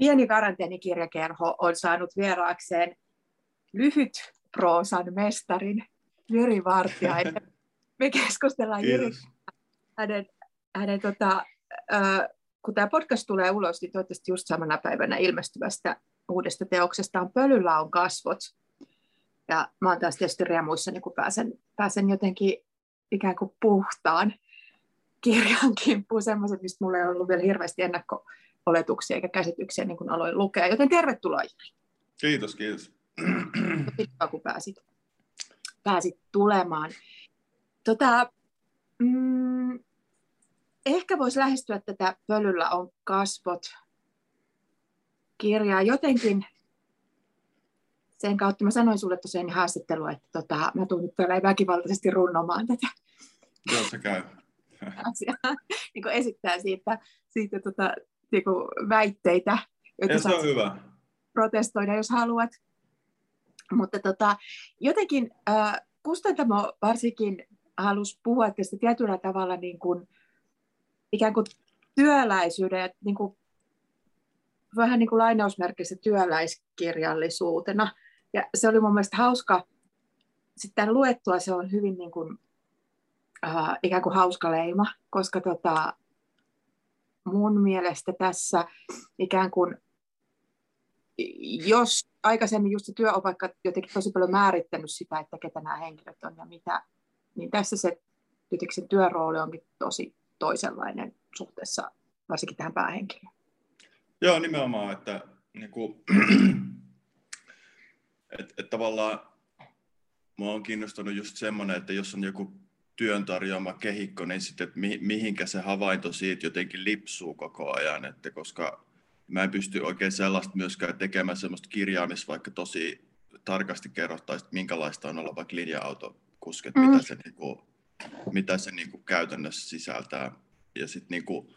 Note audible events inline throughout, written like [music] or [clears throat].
pieni karanteenikirjakerho on saanut vieraakseen lyhyt proosan mestarin Jyri Vartiainen. Me keskustellaan Jyri hänen, hänen tota, äh, kun tämä podcast tulee ulos, niin toivottavasti just samana päivänä ilmestyvästä uudesta teoksestaan Pölyllä on kasvot. Ja mä oon taas tietysti riemuissa, niin kun pääsen, pääsen jotenkin ikään kuin puhtaan kirjan kimppuun, semmoiset, mistä mulla ei ollut vielä hirveästi ennakko-oletuksia eikä käsityksiä, niin kuin aloin lukea. Joten tervetuloa, Jyri. Kiitos, kiitos. Kiitos, kun pääsit, pääsit tulemaan. Tota, mm, ehkä voisi lähestyä tätä Pölyllä on kasvot kirjaa jotenkin sen kautta. Mä sanoin sulle tosiaan haastattelua, että tota, mä tuun nyt täällä väkivaltaisesti runnomaan tätä. Joo, se käy. [laughs] Asiaa, niin esittää siitä, siitä tota, niin kuin väitteitä, joita se on hyvä. protestoida, jos haluat. Mutta tota, jotenkin äh, Kustantamo varsinkin halusi puhua tästä tietyllä tavalla niin kuin, ikään kuin työläisyyden ja niin kuin, vähän niin kuin lainausmerkissä työläiskirjallisuutena. Ja se oli mun mielestä hauska. Sitten luettua se on hyvin niin kuin, äh, ikään kuin hauska leima, koska tota, mun mielestä tässä ikään kuin, jos aikaisemmin just se työ on vaikka jotenkin tosi paljon määrittänyt sitä, että ketä nämä henkilöt on ja mitä, niin tässä se, jotenkin se työrooli onkin tosi toisenlainen suhteessa varsinkin tähän päähenkilöön. Joo, nimenomaan, että niin kuin, [clears throat] et, et tavallaan mua on kiinnostunut just semmoinen, että jos on joku työn tarjoama kehikko, niin sitten, että mi, mihinkä se havainto siitä jotenkin lipsuu koko ajan, että koska mä en pysty oikein sellaista myöskään tekemään sellaista kirjaa, missä vaikka tosi tarkasti kerrottaisiin, minkälaista on olla vaikka linja-autokusket, mm. mitä se, niin kuin, mitä se niin kuin käytännössä sisältää. Ja sitten niin kuin,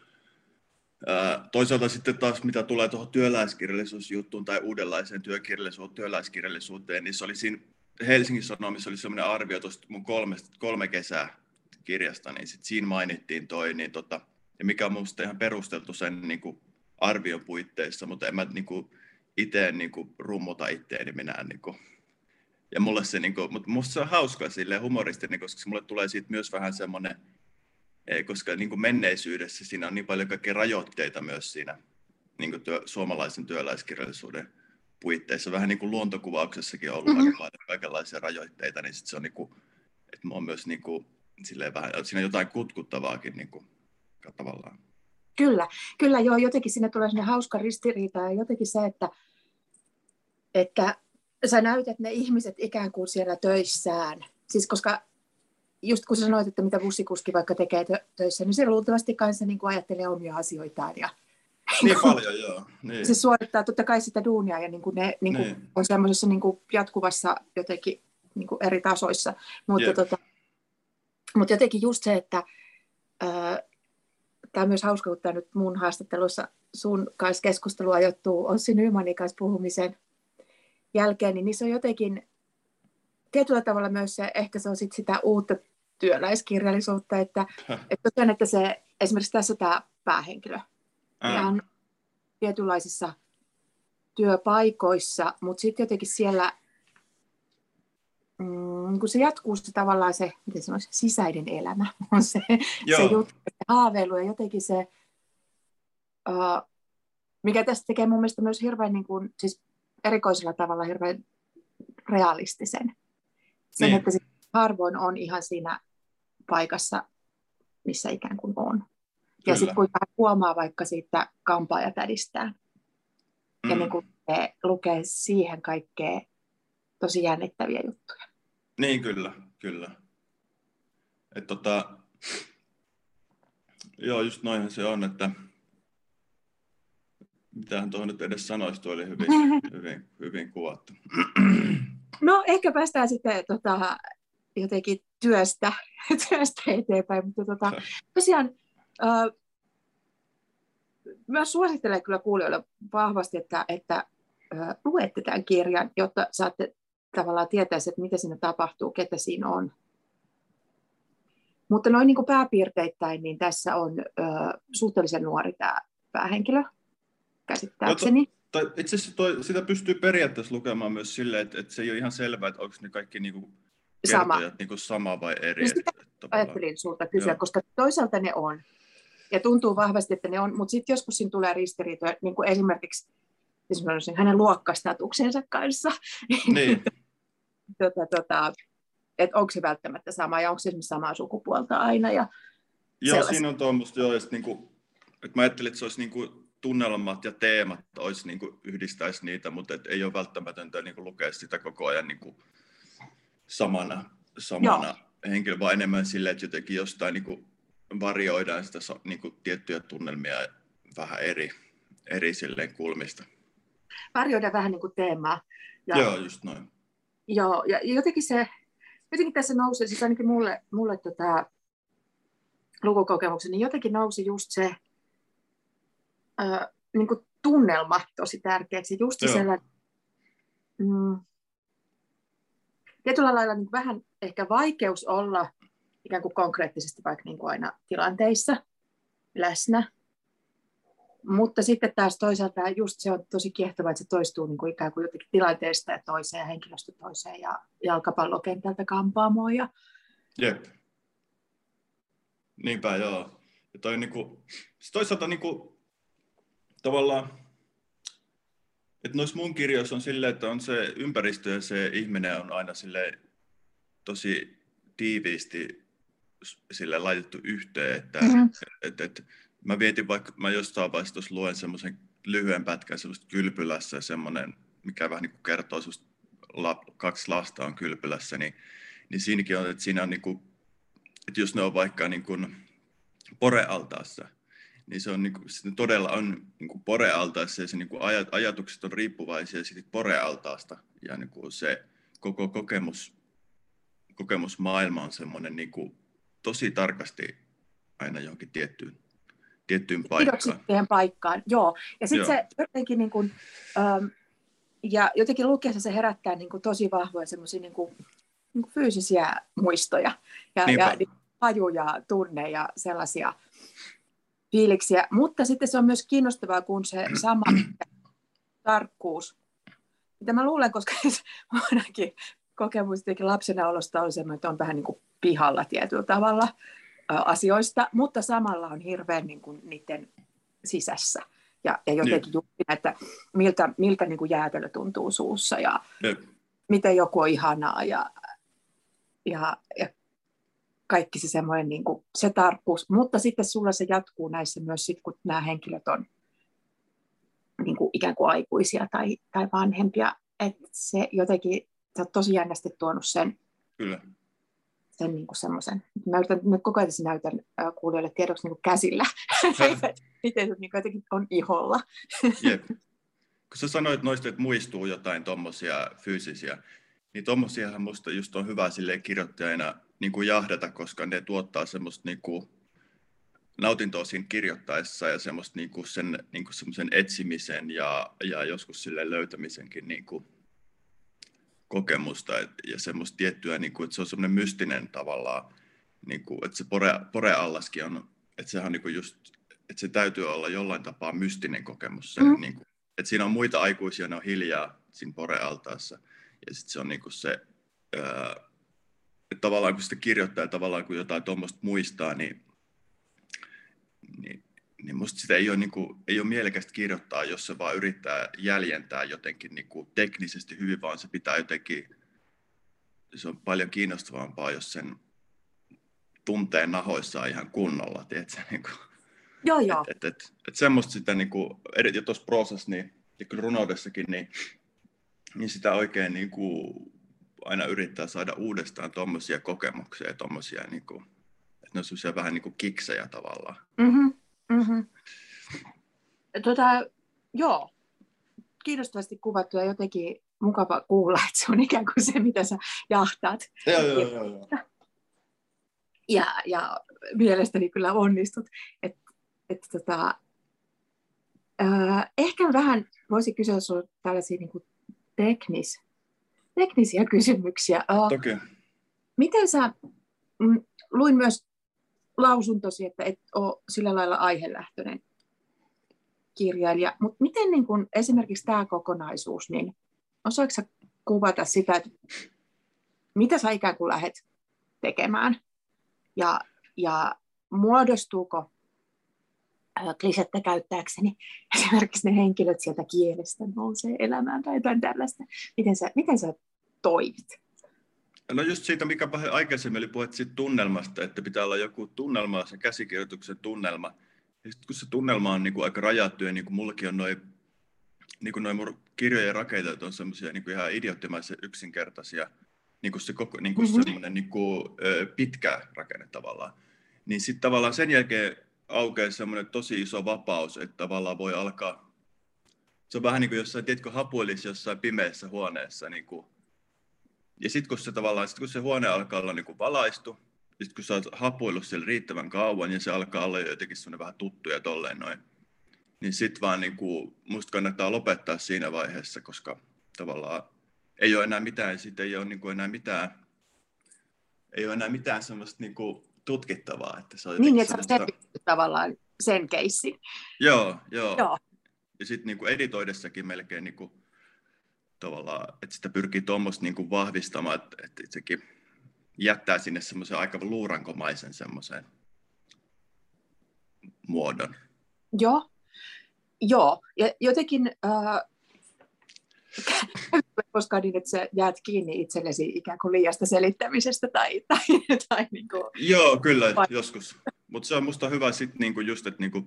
toisaalta sitten taas, mitä tulee tuohon työläiskirjallisuusjuttuun tai uudenlaiseen työkirjallisuuteen, työläiskirjallisuuteen, niin se oli siinä Helsingin Sanomissa oli sellainen arvio tuosta mun kolme, kolme kesää kirjasta, niin sit siinä mainittiin toi, niin tota, ja mikä on minusta ihan perusteltu sen niin kuin arvion puitteissa, mutta en mä niin kuin, itse niin kuin, rummuta itteeni minä. Niin kuin. Ja mulle se, niin kuin, mutta musta se on hauska silleen humoristinen, koska mulle tulee siitä myös vähän semmoinen, koska niin kuin menneisyydessä siinä on niin paljon kaikkea rajoitteita myös siinä niin kuin työ, suomalaisen työläiskirjallisuuden puitteissa. Vähän niin kuin luontokuvauksessakin on ollut mm-hmm. aika paljon kaikenlaisia rajoitteita, niin sit se on niin kuin, että mä on myös niin kuin, silleen vähän, siinä on jotain kutkuttavaakin niin kuin, tavallaan. Kyllä, kyllä joo, jotenkin sinne tulee sinne hauska ristiriita ja jotenkin se, että, että sä näytät ne ihmiset ikään kuin siellä töissään. Siis koska just kun sä sanoit, että mitä bussikuski vaikka tekee töissä, niin se luultavasti kanssa niin ajattelee omia asioitaan. Ja, [laughs] niin paljon, joo. Niin. Se suorittaa totta kai sitä duunia ja niin kuin ne niin kuin niin. on semmoisessa niin kuin jatkuvassa jotenkin niin kuin eri tasoissa. Mutta, yep. tota, mutta jotenkin just se, että tämä on myös hauska, kun tämä nyt mun haastattelussa sun kanssa keskustelua ajoittuu Ossi Nymanin kanssa puhumisen jälkeen, niin se on jotenkin tietyllä tavalla myös se, ehkä se on sit sitä uutta työläiskirjallisuutta, että, että, tosiaan, että se, esimerkiksi tässä tämä päähenkilö, Ää. on tietynlaisissa työpaikoissa, mutta sitten jotenkin siellä mm, kun se jatkuu se tavallaan se, miten sanoisi, sisäinen elämä [laughs] on se, se juttu, se haaveilu ja jotenkin se, uh, mikä tästä tekee mun mielestä myös hirveän niin kuin, siis erikoisella tavalla hirveän realistisen. Sen, niin. että se harvoin on ihan siinä paikassa, missä ikään kuin on. Ja sitten kun huomaa vaikka siitä kampaajatädistään, mm. ja niin kun lukee siihen kaikkea tosi jännittäviä juttuja. Niin, kyllä, kyllä. Et tota, joo, just noinhan se on, että mitähän tuohon nyt edes sanoisi, tuo oli hyvin, [laughs] hyvin, hyvin kuvattu. No ehkä päästään sitten tota, jotenkin työstä, [laughs] työstä eteenpäin, mutta tota, tosiaan äh, mä suosittelen kyllä kuulijoille vahvasti, että, että äh, luette tämän kirjan, jotta saatte tavallaan tietää, että mitä siinä tapahtuu, ketä siinä on. Mutta noin niin kuin pääpiirteittäin, niin tässä on ö, suhteellisen nuori tämä päähenkilö. käsittääkseni. No, to, itse asiassa toi, sitä pystyy periaatteessa lukemaan myös silleen, että, että se ei ole ihan selvää, että onko ne kaikki niinku sama. Niinku sama vai eri. No sitä ajattelin sulta kysyä, Joo. koska toisaalta ne on. Ja tuntuu vahvasti, että ne on, mutta sitten joskus siinä tulee ristiriitoja, niin kuin esimerkiksi esimerkiksi hänen luokkastatuksensa kanssa. Niin. [laughs] tota, tota, että onko se välttämättä sama ja onko se esimerkiksi samaa sukupuolta aina. Ja joo, siinä on tuommoista, joo, että niinku, että mä ajattelin, että se olisi niinku tunnelmat ja teemat olisi niinku, yhdistäisi niitä, mutta et ei ole välttämätöntä niinku, lukea sitä koko ajan niinku, samana, samana henkilö, vaan enemmän silleen, että jotenkin jostain niinku, varioidaan sitä niinku, tiettyjä tunnelmia vähän eri, eri silleen kulmista. Varioidaan vähän niin kuin teemaa. Ja, joo, just noin. Joo, ja jotenkin se, jotenkin tässä nousi, siis ainakin mulle, mulle tota, lukukokemuksen, niin jotenkin nousi just se ö, niin kuin tunnelma tosi tärkeäksi. Just se sellainen, mm, tietyllä lailla niin vähän ehkä vaikeus olla ikään kuin konkreettisesti vaikka niin kuin aina tilanteissa läsnä. Mutta sitten taas toisaalta just se on tosi kiehtovaa, että se toistuu niin kuin ikään kuin jotenkin tilanteesta ja toiseen ja henkilöstä toiseen ja jalkapallokentältä kampaamoon. Ja... Jep. Niinpä joo. Ja toi niinku, toisaalta niinku, tavallaan, että noissa mun kirjoissa on silleen, että on se ympäristö ja se ihminen on aina sille tosi tiiviisti sille laitettu yhteen, että mm-hmm. et, et, mä vietin vaikka, mä jostain vaiheessa tuossa luen semmoisen lyhyen pätkän semmoista kylpylässä, semmoinen, mikä vähän niin kuin kertoo semmoista la, kaksi lasta on kylpylässä, niin, niin siinäkin on, että siinä on niin kuin, että jos ne on vaikka niin kuin porealtaassa, niin se on niin kuin, se todella on niin kuin porealtaassa ja se niin kuin aj, ajatukset on riippuvaisia siitä porealtaasta. Ja niin kuin se koko kokemus, kokemusmaailma on semmoinen niin kuin, tosi tarkasti aina johonkin tiettyyn tiettyyn paikkaan. siihen paikkaan, joo. Ja sitten se jotenkin niin kuin, ähm, ja jotenkin lukiessa se herättää niin kuin tosi vahvoja semmoisia niin kuin, niin kuin fyysisiä muistoja ja, ja niin, hajuja, tunne ja sellaisia fiiliksiä. Mutta sitten se on myös kiinnostavaa, kun se sama [clears throat] tarkkuus, mitä mä luulen, koska [laughs] ainakin kokemus lapsena olosta on semmoinen, että on vähän niin kuin pihalla tietyllä tavalla asioista, mutta samalla on hirveän niin kuin, niiden sisässä. Ja, ja jotenkin niin. että miltä, miltä niin kuin jäätelö tuntuu suussa ja Jep. miten joku on ihanaa ja, ja, ja kaikki se semmoinen niin kuin, se tarkkuus. Mutta sitten sulla se jatkuu näissä myös sit, kun nämä henkilöt on niin kuin ikään kuin aikuisia tai, tai vanhempia. Että se jotenkin, sä tosi jännästi tuonut sen Kyllä sen niin kuin semmoisen, mä yritän nyt koko ajan näytän kuulijoille tiedoksi niin kuin käsillä, [laughs] miten se niin kuin jotenkin on iholla. [laughs] Jep. Kun sä sanoit noista, että muistuu jotain tuommoisia fyysisiä, niin tuommoisiahan musta just on hyvä silleen kirjoittajana niin kuin jahdata, koska ne tuottaa semmoista niin kuin nautintoa siinä kirjoittaessa ja semmoista niin kuin sen niin kuin semmoisen etsimisen ja, ja joskus sille löytämisenkin niin kuin kokemusta ja semmoista tiettyä, niin kuin, että se on semmoinen mystinen tavallaan, niin kuin, että se pore, poreallaskin on, että sehän on niin kuin just, että se täytyy olla jollain tapaa mystinen kokemus. Se, mm. niin kuin, että siinä on muita aikuisia, ne on hiljaa siinä porealtaassa ja sitten se on niin kuin se, ää, että tavallaan kun sitä kirjoittaa ja tavallaan kun jotain tuommoista muistaa, niin, niin musta sitä ei ole, niin kuin, ei ole mielekästä kirjoittaa, jos se vaan yrittää jäljentää jotenkin niin kuin teknisesti hyvin, vaan se pitää jotenkin, se on paljon kiinnostavampaa, jos sen tunteen nahoissa ihan kunnolla, tiedätkö? [laughs] Niin kuin, joo, joo. Et, et, et, et semmoista sitä, niin kuin, ja tuossa prosessissa, niin, ja kyllä runoudessakin, niin, niin sitä oikein niin kuin, aina yrittää saada uudestaan tuommoisia kokemuksia, tuommoisia, niin kuin, että ne on vähän niin kuin kiksejä tavallaan. Mm-hmm. Mm-hmm. Tota, joo, kiinnostavasti kuvattu ja jotenkin mukava kuulla, että se on ikään kuin se, mitä sä jahtaat. Joo, joo, joo, joo. Ja, ja mielestäni kyllä onnistut. Et, et, tota, äh, ehkä vähän voisi kysyä sinulle tällaisia niin kuin teknis, teknisiä kysymyksiä. Äh, Toki. Miten sä, mm, luin myös lausuntosi, että et ole sillä lailla aihelähtöinen kirjailija, mutta miten niin kun esimerkiksi tämä kokonaisuus, niin osaatko kuvata sitä, että mitä sä ikään kuin lähdet tekemään ja, ja muodostuuko klisettä käyttääkseni esimerkiksi ne henkilöt sieltä kielestä nousee elämään tai jotain tällaista. Miten sä, miten sä toimit? No just siitä, mikä aikaisemmin oli puhe siitä tunnelmasta, että pitää olla joku tunnelma, se käsikirjoituksen tunnelma. Ja sitten kun se tunnelma on niin kuin aika rajattu, ja niin kuin mullakin on noin niin kuin noin mun kirjojen rakenteet on semmoisia niin ihan idioottimaisen yksinkertaisia, niin kuin se koko, niin kuin mm-hmm. semmoinen niin kuin, pitkä rakenne tavallaan. Niin sitten tavallaan sen jälkeen aukeaa semmoinen tosi iso vapaus, että tavallaan voi alkaa, se on vähän niin kuin jossain, tiedätkö, hapuilisi jossain pimeässä huoneessa, niin kuin, ja sitten kun se tavallaan, sit kun se huone alkaa olla niin kuin valaistu, sitten kun sä oot hapuillut siellä riittävän kauan ja se alkaa olla jotenkin semmoinen vähän tuttu ja tolleen noin, niin sitten vaan niin kuin, musta kannattaa lopettaa siinä vaiheessa, koska tavallaan ei ole enää mitään, sitten ei ole niin kuin enää mitään, ei ole enää mitään semmoista niin kuin tutkittavaa. Että se on niin, että sä oot tavallaan sen keissin. Joo, joo. joo. Ja sitten niin editoidessakin melkein niin kuin, tavallaan, että sitä pyrkii tuommoista niin vahvistamaan, että, että sekin jättää sinne semmoisen aika luurankomaisen semmoisen muodon. Joo, joo. Ja jotenkin äh, [laughs] koskaan niin, että sä jäät kiinni itsellesi ikään kuin liiasta selittämisestä tai, tai, tai niin kuin... Joo, kyllä, vai... joskus. Mutta se on musta hyvä sitten niinku just, että niinku,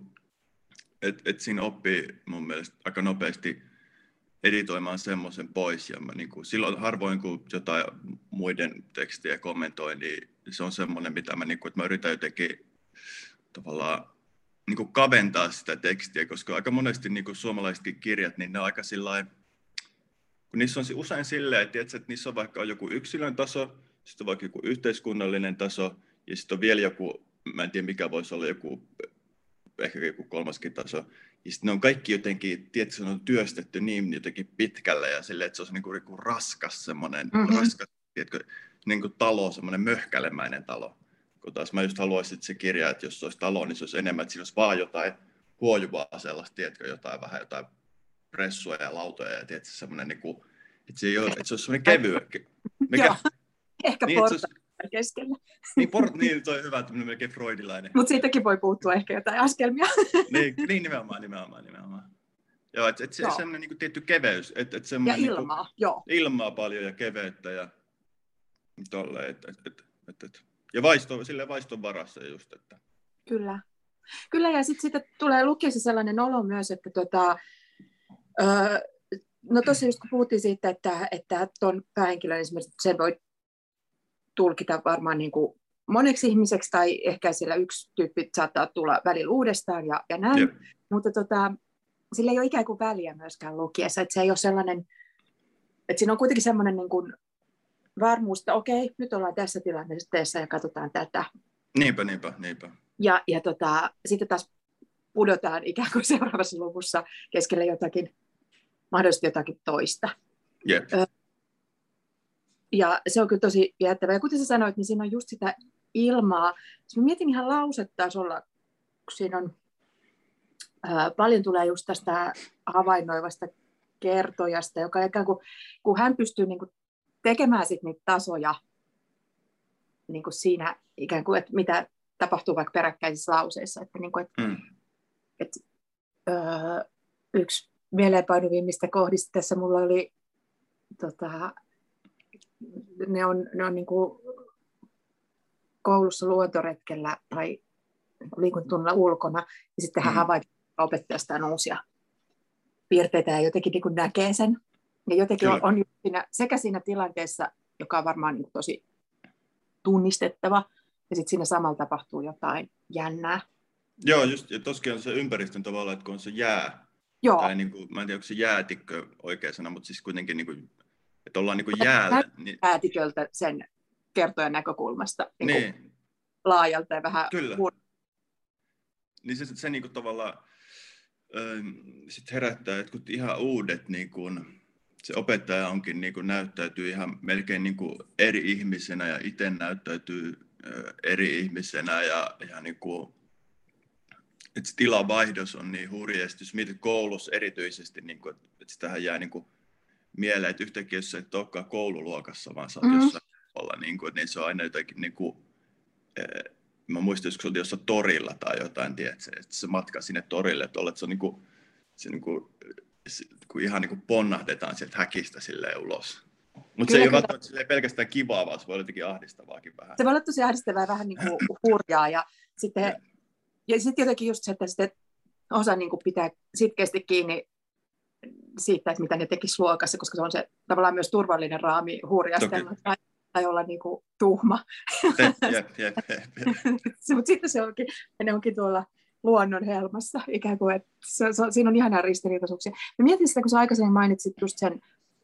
et, et siinä oppii mun mielestä aika nopeasti editoimaan semmoisen pois. Ja mä niinku, silloin harvoin, kun jotain muiden tekstiä kommentoin, niin se on semmoinen, mitä mä, niinku, että mä yritän jotenkin tavallaan niinku kaventaa sitä tekstiä, koska aika monesti niinku suomalaisetkin kirjat, niin ne on aika sillain, kun niissä on usein silleen, että, että niissä on vaikka joku yksilön taso, sitten on vaikka joku yhteiskunnallinen taso, ja sitten on vielä joku, mä en tiedä mikä voisi olla joku, ehkä joku kolmaskin taso, ja sitten ne on kaikki jotenkin, tietysti on työstetty niin jotenkin pitkälle, ja silleen, että se on niin kuin, niin kuin raskas semmoinen, mm-hmm. raskas, tiedätkö, niin kuin talo, semmoinen möhkälemäinen talo. Kun taas mä just haluaisin, että se kirja, että jos se olisi talo, niin se olisi enemmän, että siinä olisi vaan jotain huojuvaa sellaista, tiedätkö, jotain vähän jotain pressuja ja lautoja ja tietysti semmoinen, niin kuin, että, se ei ole, että se olisi semmoinen kevyä. Mikä? Joo, ehkä niin, porta keskellä. Niin, port, niin, toi on hyvä, että melkein freudilainen. Mutta siitäkin voi puuttua ehkä jotain askelmia. [laughs] niin, niin, nimenomaan, nimenomaan, nimenomaan. Joo, että et se, semmoinen niin kuin, tietty keveys. Et, et ja niinku ilmaa, niin kuin, joo. Ilmaa paljon ja keveyttä ja tolle, et, et, et, et, et. Ja vaisto, sille vaiston varassa just, että. Kyllä. Kyllä, ja sitten siitä tulee lukiessa sellainen olo myös, että tota, Öö, no tosiaan just kun puhuttiin siitä, että, että tuon päähenkilön esimerkiksi sen voi tulkita varmaan niin kuin moneksi ihmiseksi tai ehkä siellä yksi tyyppi saattaa tulla välillä uudestaan ja, ja näin, Jep. mutta tota, sillä ei ole ikään kuin väliä myöskään lukiessa, että se ei ole sellainen, että siinä on kuitenkin sellainen niin kuin varmuus, että okei, nyt ollaan tässä tilanteessa ja katsotaan tätä. Niinpä, niinpä, niinpä. Ja, ja tota, sitten taas pudotaan ikään kuin seuraavassa luvussa keskelle jotakin mahdollisesti jotakin toista. Yep. Ja se on kyllä tosi jäättävää. Ja kuten sä sanoit, niin siinä on just sitä ilmaa. Mä mietin ihan lausetasolla, kun siinä on ää, paljon tulee just tästä havainnoivasta kertojasta, joka ikään kuin, kun hän pystyy niin kuin tekemään sit niitä tasoja niin kuin siinä ikään kuin, että mitä tapahtuu vaikka peräkkäisissä lauseissa. Että, niin kuin, että, mm. että, öö, yksi mieleenpainuvimmista kohdista tässä mulla oli, tota, ne on, ne on niin kuin koulussa luontoretkellä tai liikuntunnilla ulkona, ja sitten hän mm. havaitsee opettajastaan uusia piirteitä ja jotenkin niin kuin näkee sen. Ja jotenkin on, on siinä, sekä siinä tilanteessa, joka on varmaan niin tosi tunnistettava, ja sitten siinä samalla tapahtuu jotain jännää. Joo, just, ja tosiaan on se ympäristön tavalla, että kun on se jää, Joo. Tai niin kuin, mä en tiedä, onko se jäätikkö oikea sana, mutta siis kuitenkin, niin kuin, että ollaan niin kuin jäällä. Niin... Jäätiköltä sen kertojan näkökulmasta niin niin. laajalta ja vähän... Kyllä. Huon... Niin se, se niin kuin tavallaan ähm, sit herättää jotkut ihan uudet, niin kuin, se opettaja onkin niin kuin, näyttäytyy ihan melkein niin kuin eri ihmisenä ja itse näyttäytyy äh, eri ihmisenä ja, ja niin kuin, että tilavaihdos on niin hurjasti, jos mietit koulussa erityisesti, niin kuin, että sitähän jää niin kuin mieleen, että yhtäkkiä jos et olekaan koululuokassa, vaan sä oot mm. jossain olla, niin, kuin, niin se on aina jotenkin, niin kuin, eh, mä muistan, jos se jossain torilla tai jotain, tiedätkö, että se matka sinne torille, että, olet, se on niin kuin, se niin kuin, kun ihan niin kuin ponnahdetaan sieltä häkistä silleen ulos. Mutta se ei ole välttämättä pelkästään kivaa, vaan se voi olla jotenkin ahdistavaakin vähän. Se voi olla tosi ahdistavaa ja vähän niin kuin [clears throat] hurjaa. Ja sitten, ja. ja sitten jotenkin just se, että sitten osa niin kuin pitää sitkeästi kiinni siitä, että mitä ne tekisi luokassa, koska se on se tavallaan myös turvallinen raami hurjastella tai, tai olla niin kuin tuhma. Jep, jep, jep, [laughs] Mutta sitten se onkin, ne onkin tuolla luonnon helmassa ikään kuin, että se, se, siinä on ihanaa ristiriitaisuuksia. Mä mietin sitä, kun sä aikaisemmin mainitsit just sen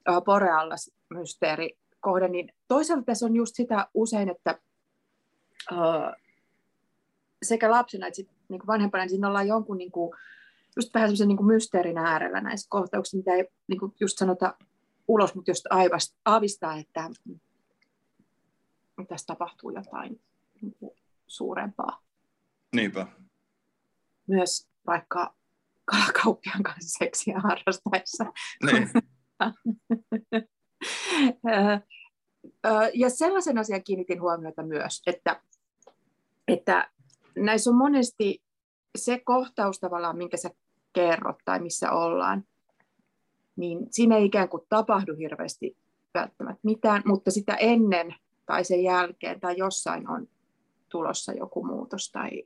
uh, Borealas-mysteeri kohden, niin toisaalta tässä on just sitä usein, että uh, sekä lapsena että sit, niin vanhempana, niin siinä ollaan jonkun niin kuin, just vähän semmoisen niin mysteerin äärellä näissä kohtauksissa, mitä ei niin kuin just sanota ulos, mutta just aivast, aavistaa, että tässä tapahtuu jotain niin kuin suurempaa. Niinpä. Myös vaikka kalakauppian kanssa seksiä harrastaessa. Niin. [laughs] ja sellaisen asian kiinnitin huomiota myös, että, että näissä on monesti se kohtaus tavallaan, minkä sä kerrot tai missä ollaan, niin siinä ei ikään kuin tapahdu hirveästi välttämättä mitään, mutta sitä ennen tai sen jälkeen tai jossain on tulossa joku muutos tai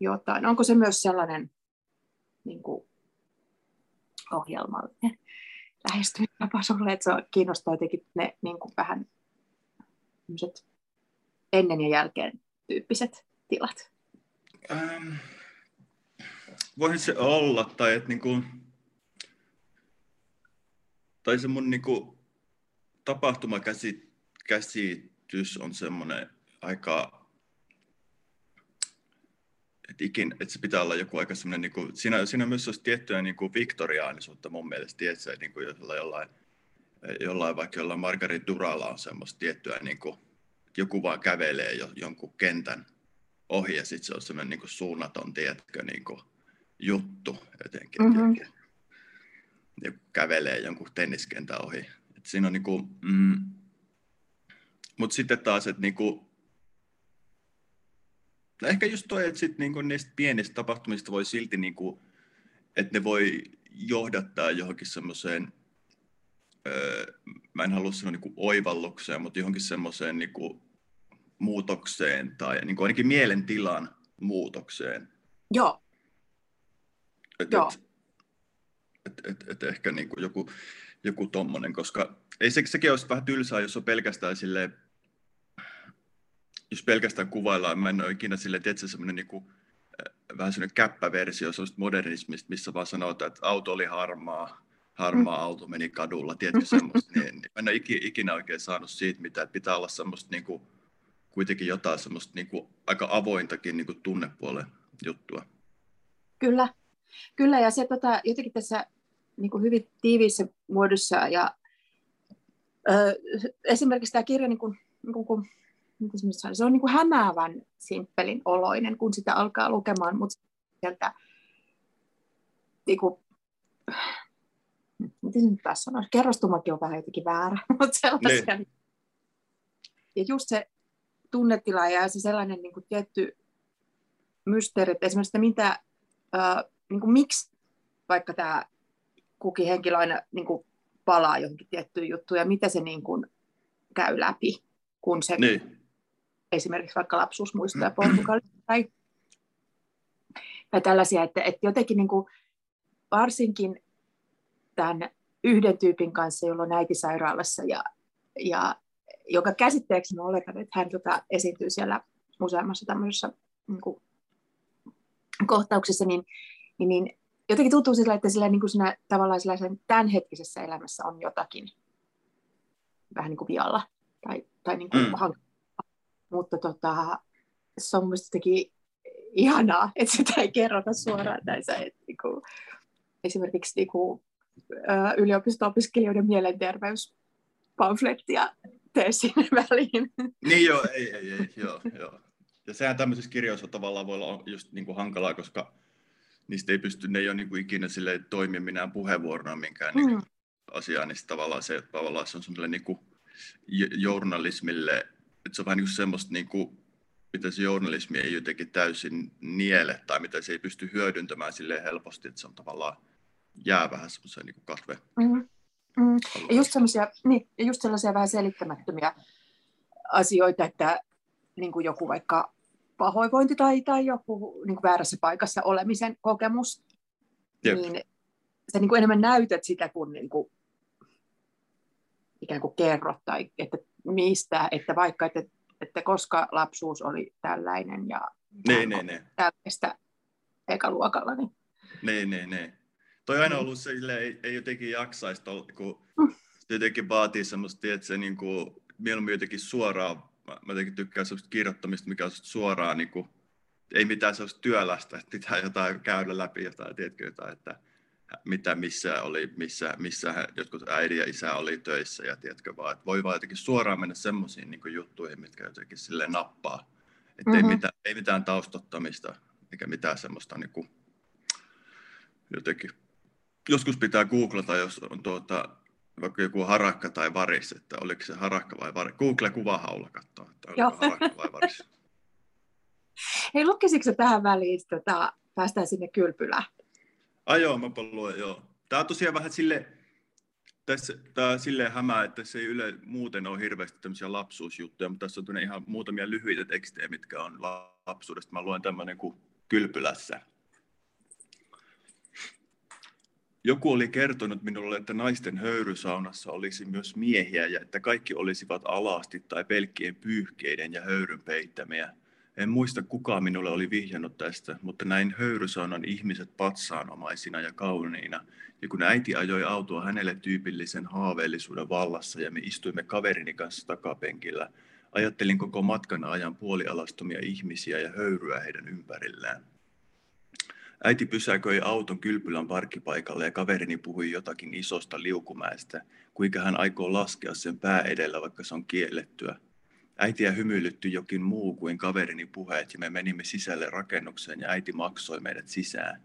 jotain. Onko se myös sellainen niin kuin, ohjelmallinen lähestymistapa sulle, että se kiinnostaa jotenkin ne niin kuin vähän ennen ja jälkeen tyyppiset tilat? Ähm, voihan se olla, tai että niin tai se mun niin tapahtumakäsitys on semmoinen aika, että, ikin, että se pitää olla joku aika semmoinen, niin kuin, siinä, siinä myös olisi tiettyä niin viktoriaanisuutta mun mielestä, tiedätkö, niin kuin jollain, jollain vaikka jollain Margarit Duralla on semmoista tiettyä, niin että joku vaan kävelee jo, jonkun kentän ohi ja sitten se on semmoinen niin suunnaton, tiedätkö, niin juttu jotenkin. Mm-hmm. Joku kävelee jonkun tenniskentän ohi. Et siinä on niin kuin, mm, mutta sitten taas, että niinku, no ehkä just toi, että sit niinku niistä pienistä tapahtumista voi silti, niinku, että ne voi johdattaa johonkin semmoiseen, öö, mä en halua sanoa niinku oivallukseen, mutta johonkin semmoiseen niinku muutokseen tai niinku ainakin mielentilan muutokseen. Joo. Et, Joo. Et, et, et, et ehkä niinku joku, joku tommonen, koska ei se, sekin olisi vähän tylsää, jos on pelkästään jos pelkästään kuvaillaan, mä en ole ikinä silleen, tiedätkö, semmoinen niin kuin, äh, vähän semmoinen käppäversio sellaista modernismista, missä vaan sanotaan, että auto oli harmaa, harmaa mm. auto meni kadulla, tiedätkö semmoista, niin, niin mä en ole ikinä oikein saanut siitä mitään, että pitää olla semmoista niin kuin, kuitenkin jotain semmoista niin kuin, aika avointakin niin kuin tunnepuolen juttua. Kyllä, kyllä ja se tota, jotenkin tässä niin kuin hyvin tiiviissä muodossa ja ö, esimerkiksi tämä kirja, niin kuin, niin kuin, se on niin kuin hämäävän simppelin oloinen, kun sitä alkaa lukemaan, mutta sieltä niin kuin, miten se nyt tässä sanoisi, kerrostumakin on vähän jotenkin väärä, [laughs] mutta sellaisia. Niin. Ja just se tunnetila ja se sellainen niin kuin tietty mysteeri, että esimerkiksi että mitä, äh, niin kuin miksi vaikka tämä kukin henkilö aina niin kuin palaa johonkin tiettyyn juttuun ja mitä se niin kuin käy läpi, kun se niin. esimerkiksi vaikka lapsuusmuistoja Portugalista [clears throat] tai, tai tällaisia, että, että jotenkin niin kuin varsinkin tämän yhden tyypin kanssa, jolla on äiti sairaalassa ja, ja joka käsitteeksi oletan, että hän tota, esiintyy siellä useammassa tämmöisessä niin kuin, kohtauksessa, niin, niin, niin jotenkin tuntuu sillä, että sillä, niin kuin siinä, tavallaan sillä sen tämänhetkisessä elämässä on jotakin vähän niin kuin vialla tai, tai niin kuin mm. Mutta tota, se on mielestäni jotenkin ihanaa, [laughs] että sitä ei kerrota suoraan näissä. Että niin kuin, esimerkiksi niin kuin, yliopisto-opiskelijoiden mielenterveyspamflettia tee sinne [laughs] väliin. Niin joo, ei, ei, ei, joo, joo. Ja sehän tämmöisissä kirjoissa tavallaan voi olla just niin kuin hankalaa, koska niistä ei pysty, ne ei ole niin kuin ikinä sille toimia minään puheenvuorona minkään mm. niin asiaa, niin tavallaan se, tavallaan se on semmoinen niin kuin journalismille, että se on vähän niin kuin semmoista, niin kuin, mitä se journalismi ei jotenkin täysin niele, tai mitä se ei pysty hyödyntämään sille helposti, että se on tavallaan jää vähän semmoiseen niin kasve. Mm-hmm. Mm. Ja, just niin, ja just sellaisia vähän selittämättömiä asioita, että niin kuin joku vaikka pahoinvointi tai, tai joku niin kuin väärässä paikassa olemisen kokemus, Jep. niin sä niin kuin enemmän näytät sitä, kun niin kuin, ikään kuin kerrot tai että mistä, että vaikka, että, että koska lapsuus oli tällainen ja ne, ne, ne. tällaista ekaluokalla. Niin... Ne, ne, ne. Toi aina ollut sille, ei, ei jotenkin jaksaisi, kun mm. jotenkin vaatii semmoista, että se niin kuin, mieluummin jotenkin suoraan, mä, mä jotenkin tykkään semmoista kirjoittamista, mikä on suoraan, niin kuin, ei mitään sellaista työlästä, että pitää jotain käydä läpi jotain, tiedätkö jotain, että mitä missä oli, missä, missä jotkut äidin ja isä oli töissä ja tiedätkö vaan, että voi vaan jotenkin suoraan mennä semmoisiin niin juttuihin, mitkä jotenkin sille nappaa. Että mm-hmm. ei, mitään, ei mitään taustottamista eikä mitään semmoista niin kuin, jotenkin. Joskus pitää googlata, jos on tuota, vaikka joku harakka tai varis, että oliko se harakka vai varis. Google kuvahaulla katsoa, että onko harakka vai varis. [laughs] Hei, lukisitko tähän väliin, tota, päästään sinne kylpylään? Ai joo, mä luen, joo. Tämä on tosiaan vähän sille, tässä, tämä silleen hämää, että se ei yle muuten ole hirveästi tämmöisiä lapsuusjuttuja, mutta tässä on ihan muutamia lyhyitä tekstejä, mitkä on lapsuudesta. Mä luen tämmöinen kuin Kylpylässä. Joku oli kertonut minulle, että naisten höyrysaunassa olisi myös miehiä ja että kaikki olisivat alasti tai pelkkien pyyhkeiden ja höyryn peittämiä – en muista kuka minulle oli vihjannut tästä, mutta näin höyrysaunan ihmiset patsaanomaisina ja kauniina. Ja kun äiti ajoi autoa hänelle tyypillisen haaveellisuuden vallassa ja me istuimme kaverini kanssa takapenkillä, ajattelin koko matkan ajan puolialastomia ihmisiä ja höyryä heidän ympärillään. Äiti pysäköi auton kylpylän parkkipaikalle ja kaverini puhui jotakin isosta liukumäestä, kuinka hän aikoo laskea sen pää edellä, vaikka se on kiellettyä. Äitiä hymyilyttyi jokin muu kuin kaverini puheet ja me menimme sisälle rakennukseen ja äiti maksoi meidät sisään.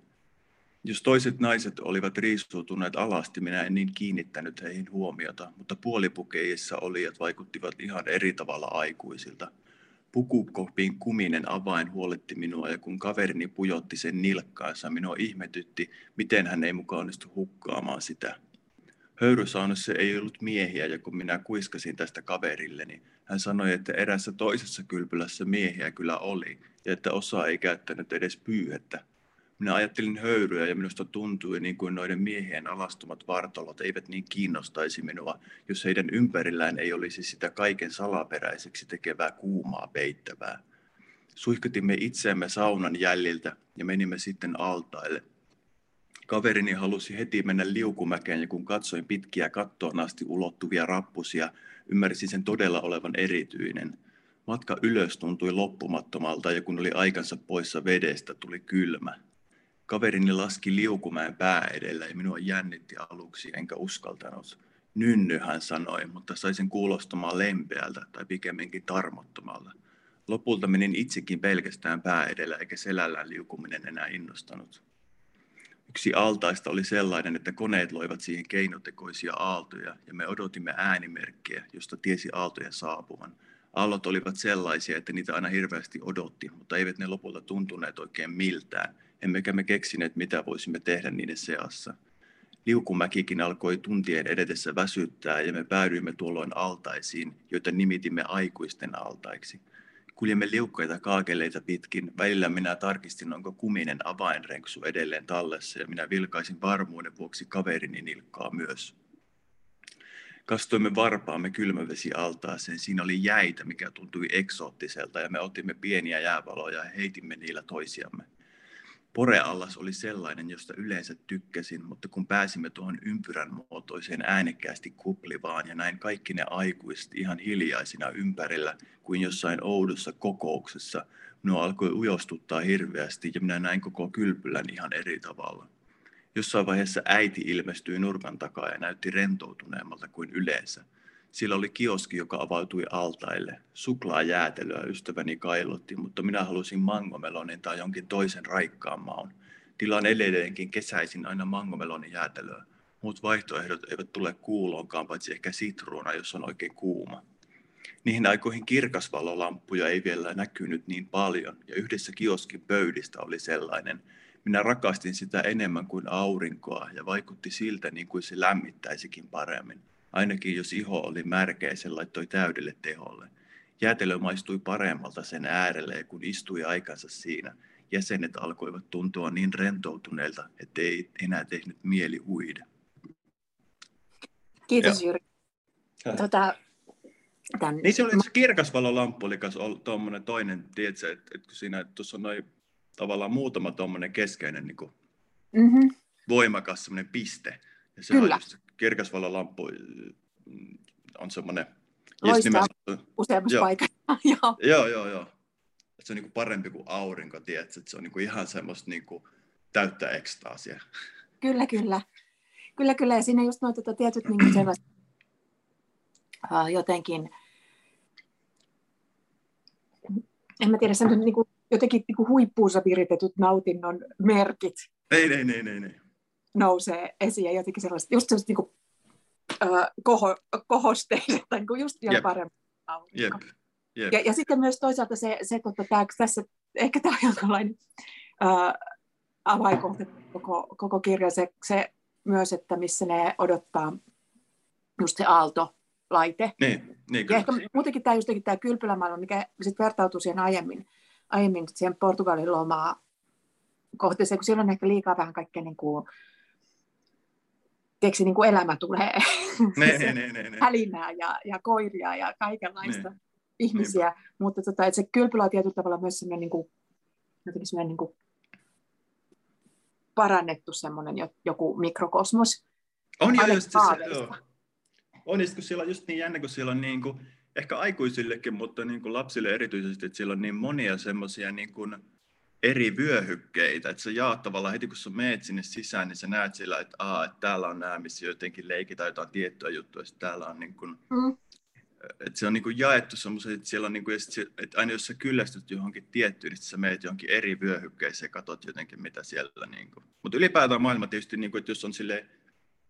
Jos toiset naiset olivat riisuutuneet alasti, minä en niin kiinnittänyt heihin huomiota, mutta puolipukeissa olijat vaikuttivat ihan eri tavalla aikuisilta. Pukukopin kuminen avain huoletti minua ja kun kaverini pujotti sen nilkkaansa, minua ihmetytti, miten hän ei mukaan onnistu hukkaamaan sitä. Höyrysaunassa ei ollut miehiä ja kun minä kuiskasin tästä kaverilleni, hän sanoi, että erässä toisessa kylpylässä miehiä kyllä oli ja että osa ei käyttänyt edes pyyhettä. Minä ajattelin höyryä ja minusta tuntui niin kuin noiden miehien alastumat vartalot eivät niin kiinnostaisi minua, jos heidän ympärillään ei olisi sitä kaiken salaperäiseksi tekevää kuumaa peittävää. Suihkutimme itseämme saunan jäljiltä ja menimme sitten altaille. Kaverini halusi heti mennä liukumäkeen ja kun katsoin pitkiä kattoon asti ulottuvia rappusia, ymmärsin sen todella olevan erityinen. Matka ylös tuntui loppumattomalta ja kun oli aikansa poissa vedestä, tuli kylmä. Kaverini laski liukumäen pää edellä ja minua jännitti aluksi, enkä uskaltanut. Nynny, hän sanoi, mutta saisin kuulostamaan lempeältä tai pikemminkin tarmottomalta. Lopulta menin itsekin pelkästään pää edellä, eikä selällään liukuminen enää innostanut. Yksi altaista oli sellainen, että koneet loivat siihen keinotekoisia aaltoja ja me odotimme äänimerkkejä, josta tiesi aaltojen saapuvan. Aallot olivat sellaisia, että niitä aina hirveästi odotti, mutta eivät ne lopulta tuntuneet oikein miltään, emmekä me keksineet, mitä voisimme tehdä niiden seassa. Liukumäkikin alkoi tuntien edetessä väsyttää ja me päädyimme tuolloin altaisiin, joita nimitimme aikuisten altaiksi – Kuljemme liukkaita kaakeleita pitkin. Välillä minä tarkistin, onko kuminen avainrenksu edelleen tallessa ja minä vilkaisin varmuuden vuoksi kaverini nilkkaa myös. Kastoimme varpaamme kylmävesialtaaseen. Siinä oli jäitä, mikä tuntui eksoottiselta ja me otimme pieniä jäävaloja ja heitimme niillä toisiamme. Poreallas oli sellainen, josta yleensä tykkäsin, mutta kun pääsimme tuohon ympyrän muotoiseen äänekkäästi kuplivaan ja näin kaikki ne aikuiset ihan hiljaisina ympärillä kuin jossain oudossa kokouksessa, minua alkoi ujostuttaa hirveästi ja minä näin koko kylpylän ihan eri tavalla. Jossain vaiheessa äiti ilmestyi nurkan takaa ja näytti rentoutuneemmalta kuin yleensä – sillä oli kioski, joka avautui altaille. Suklaajäätelöä ystäväni kailotti, mutta minä halusin mangomelonin tai jonkin toisen raikkaan maun. Tilaan edelleenkin kesäisin aina mangomelonin jäätelöä. Muut vaihtoehdot eivät tule kuuloonkaan, paitsi ehkä sitruuna, jos on oikein kuuma. Niihin aikoihin kirkasvalolampuja ei vielä näkynyt niin paljon, ja yhdessä kioskin pöydistä oli sellainen. Minä rakastin sitä enemmän kuin aurinkoa, ja vaikutti siltä niin kuin se lämmittäisikin paremmin. Ainakin jos iho oli märkeä, se laittoi täydelle teholle. Jäätelö maistui paremmalta sen äärelle, kun istui aikansa siinä. Jäsenet alkoivat tuntua niin rentoutuneilta, ettei enää tehnyt mieli uida. Kiitos Jyri. Tota, tämän... Niin se oli se kirkasvalolamppu, oli tuommoinen toinen, tiedätkö, että, että kun siinä tuossa on noin tavallaan muutama tuommoinen keskeinen niin kuin, mm-hmm. voimakas semmoinen piste. Ja se Kyllä. on just, kirkasvalolamppu mm, on semmoinen... Loistaa useammassa paikassa. [laughs] joo. joo, joo, joo. Että se on niin kuin parempi kuin aurinko, tiedätkö? Että se on niin kuin ihan semmoista niin kuin täyttä ekstaasia. Kyllä, kyllä. Kyllä, kyllä. Ja siinä just noin tota, tietyt niin kuin [clears throat] sellaiset, uh, jotenkin, en mä tiedä, semmoiset niin kuin, jotenkin niin kuin huippuunsa viritetyt nautinnon merkit. Ei, ei, ei, ei, ei. Nousee esiin ja jotenkin sellaiset, just sellaiset niin kuin, koho, kohosteille, tai niin kuin just vielä paremmin. Jep. Jep. Ja, ja sitten myös toisaalta se, se totta, tämä, tässä, ehkä tämä on jonkinlainen uh, avainkohta koko, koko kirja, se, se myös, että missä ne odottaa just se aaltolaite. Niin, niin ja ehkä muutenkin tämä, jotenkin tämä kylpylämaailma, mikä sit vertautuu siihen aiemmin, aiemmin siihen Portugalin lomaa kohteeseen, kun siellä on ehkä liikaa vähän kaikkea niin kuin, tiedätkö, niin kuin elämä tulee, [laughs] ne, ne, ne, ne, ne. hälinää ja, ja koiria ja kaikenlaista ne. ihmisiä, Niinpä. mutta tota, että se kylpylä on tietyllä tavalla myös sellainen, niin kuin, jotenkin sellainen niin kuin parannettu semmoinen joku mikrokosmos. On jo just se, joo. On just, kun siellä on just niin jännä, kun siellä on niin kuin, ehkä aikuisillekin, mutta niin kuin lapsille erityisesti, että siellä on niin monia semmoisia niin kuin eri vyöhykkeitä, että sä jaat tavallaan heti kun sä meet sinne sisään, niin sä näet sillä, että, aa, että täällä on nämä, missä jotenkin leikitään jotain tiettyä juttua, ja täällä on niin kuin, mm että se on niin kuin jaettu semmoisen, että siellä on niin kuin, että aina jos sä kyllästyt johonkin tiettyyn, niin sä meet johonkin eri vyöhykkeeseen ja katsot jotenkin mitä siellä. Niin kuin. Mutta ylipäätään maailma tietysti, niin kuin, että jos on sille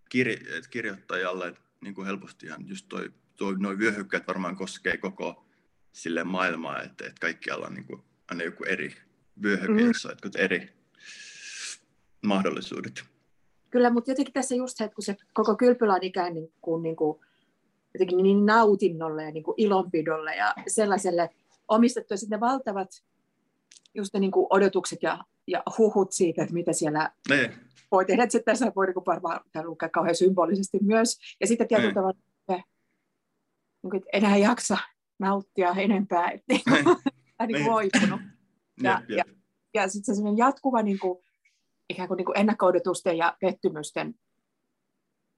kir, että kirjoittajalle, että niin kuin helpostihan just toi, toi, noi vyöhykkeet varmaan koskee koko sille maailmaa, että, että kaikkialla on niin kuin, aina joku eri vyöhyke, mm. jossa on eri mahdollisuudet. Kyllä, mutta jotenkin tässä just se, että kun se koko kylpylä on ikään niin kuin, niin kuin jotenkin niin nautinnolle ja niin kuin ilonpidolle ja sellaiselle omistettu. Ja sitten ne valtavat just ne niin kuin odotukset ja, ja huhut siitä, että mitä siellä ne. voi tehdä. Että tässä voi niin varmaan lukea kauhean symbolisesti myös. Ja sitten tietyllä ne. tavalla, että, niin kuin, että enää jaksa nauttia enempää, että niin kuin, niin [laughs] kuin voipunut. Ja, ja, ja, sitten se jatkuva niin kuin, ikään kuin, niin kuin ennakko-odotusten ja pettymysten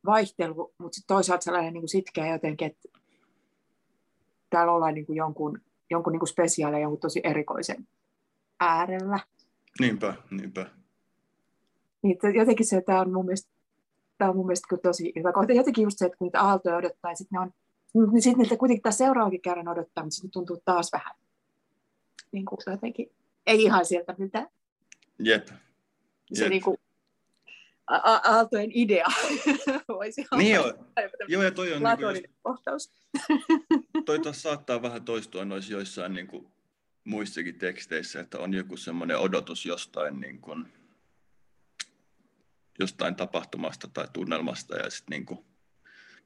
vaihtelu, mutta sitten toisaalta sellainen niin kuin sitkeä jotenkin, että täällä ollaan niin kuin jonkun, jonkun niin kuin spesiaali jonkun tosi erikoisen äärellä. Niinpä, niinpä. Niin, jotenkin se, tämä on mun mielestä, tämä on mun mielestä kyllä tosi hyvä kohta. Jotenkin just se, että kun niitä aaltoja odottaa, ja sitten ne on, niin sitten niiltä kuitenkin tämä seuraavakin kerran odottaa, mutta sitten tuntuu taas vähän niin kuin jotenkin, ei ihan sieltä mitä. Jep. Se. Niin kuin, aaltojen idea [laughs] voisi olla. Niin joo. joo, ja toi on niin kohtaus. [laughs] toi taas saattaa vähän toistua noissa joissain niin kuin, muissakin teksteissä, että on joku semmoinen odotus jostain, niin kuin, jostain tapahtumasta tai tunnelmasta, ja sitten niin kuin,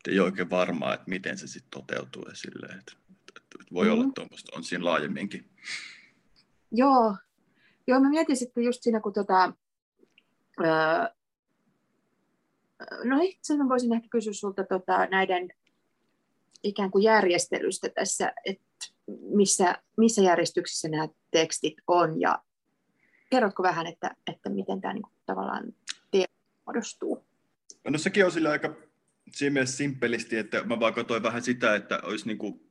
ei ole oikein varmaa, että miten se sitten toteutuu. Ja silleen, että, että, voi mm-hmm. olla, että on siinä laajemminkin. Joo. Joo, mä mietin sitten just siinä, kun tota, öö, no itse mä voisin ehkä kysyä sulta tota, näiden ikään kuin järjestelystä tässä, että missä, missä järjestyksessä nämä tekstit on ja kerrotko vähän, että, että miten tämä niin kuin, tavallaan muodostuu? No sekin on sillä aika siinä mielessä simppelisti, että mä vaan katsoin vähän sitä, että olisi niin kuin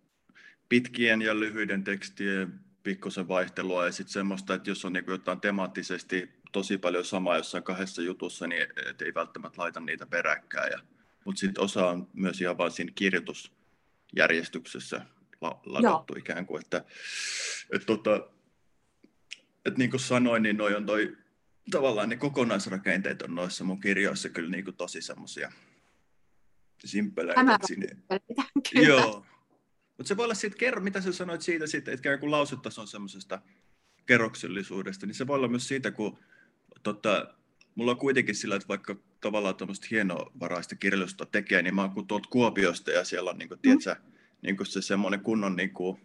pitkien ja lyhyiden tekstien pikkusen vaihtelua ja sitten semmoista, että jos on niin jotain temaattisesti tosi paljon samaa jossain kahdessa jutussa, niin et ei välttämättä laita niitä peräkkäin. Ja, mutta sitten osa on myös ihan vain siinä kirjoitusjärjestyksessä la, ladattu Joo. ikään kuin, että et, tota, et niin kuin sanoin, niin noi on toi tavallaan ne kokonaisrakenteet on noissa mun kirjoissa kyllä niin kuin tosi semmoisia simppeleitä. Joo. Mutta se voi olla sitten, kerro, mitä sä sanoit siitä, sit, että kun lausutason semmoisesta kerroksellisuudesta, niin se voi olla myös siitä, kun tota, mulla on kuitenkin sillä, että vaikka tavallaan tuommoista hienovaraista kirjallisuutta tekee, niin mä oon tuolta Kuopiosta ja siellä on niin kuin, mm. tiedätkö, niin kuin se semmoinen kunnon niin kuin,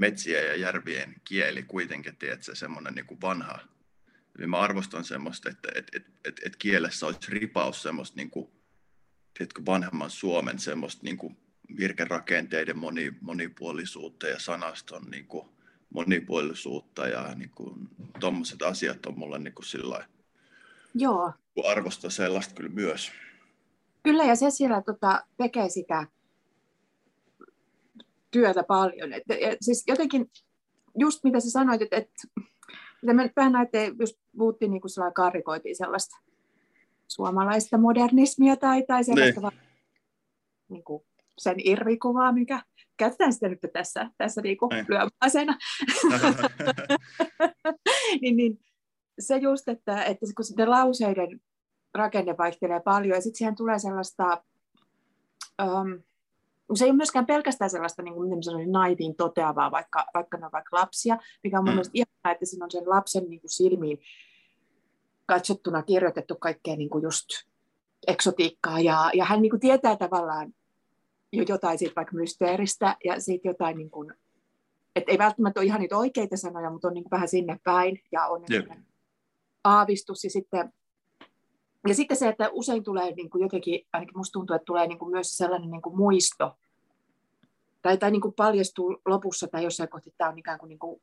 metsien ja järvien kieli kuitenkin, tiedätkö, semmoinen niin kuin vanha. Eli mä arvostan semmoista, että et, et, et, et kielessä olisi ripaus semmoista niin kuin, tiedätkö, vanhemman Suomen semmoista niin kuin virkerakenteiden moni, monipuolisuutta ja sanaston niin kuin, monipuolisuutta ja niin kuin, tuommoiset asiat on mulle niin kuin sillä Joo. arvosta sellaista kyllä myös. Kyllä, ja se siellä tota, tekee sitä työtä paljon. Et, et, siis jotenkin, just mitä sä sanoit, että et, mitä me vähän näette, just puhuttiin niin kuin karikoitiin sellaista suomalaista modernismia tai, tai sellaista niin. niin kuin sen irvikuvaa, mikä käytetään sitä nyt tässä, tässä niin kuin lyömäaseena. [laughs] niin, niin, se just, että, että kun sitten lauseiden rakenne vaihtelee paljon ja sitten siihen tulee sellaista, um, se ei ole myöskään pelkästään sellaista, niin kuin sanoisin, naiviin toteavaa, vaikka, vaikka ne on vaikka lapsia, mikä on mun mm. mielestä ihanaa, että siinä on sen lapsen niin kuin silmiin katsottuna kirjoitettu kaikkea niin kuin just eksotiikkaa, ja, ja hän niin kuin tietää tavallaan jotain siitä vaikka mysteeristä, ja siitä jotain, niin kuin, että ei välttämättä ole ihan niitä oikeita sanoja, mutta on niin vähän sinne päin, ja on yep. aavistus, ja sitten ja sitten se, että usein tulee niin kuin jotenkin, ainakin musta tuntuu, että tulee niin kuin myös sellainen niin kuin muisto, tai, tai niin kuin paljastuu lopussa tai jossain kohti, että tämä on ikään kuin, niin kuin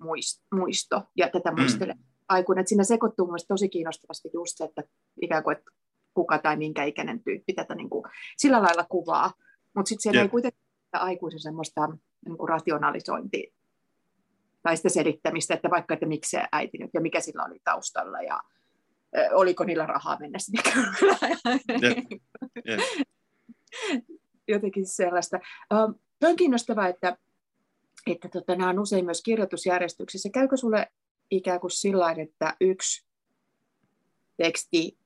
muisto, ja tätä mm. muistelee aikuinen. Että siinä sekoittuu mielestäni tosi kiinnostavasti just se, että ikään kuin, että kuka tai minkä ikäinen tyyppi tätä niin kuin sillä lailla kuvaa. Mutta sitten siellä yeah. ei kuitenkaan aikuisen semmoista niin kuin rationalisointia tai sitä selittämistä, että vaikka, että miksi se äiti nyt ja mikä sillä oli taustalla ja oliko niillä rahaa mennä sinne yeah. [laughs] Jotenkin sellaista. Um, on kiinnostavaa, että, että tota, nämä on usein myös kirjoitusjärjestyksessä. Käykö sulle ikään kuin sillä että yksi teksti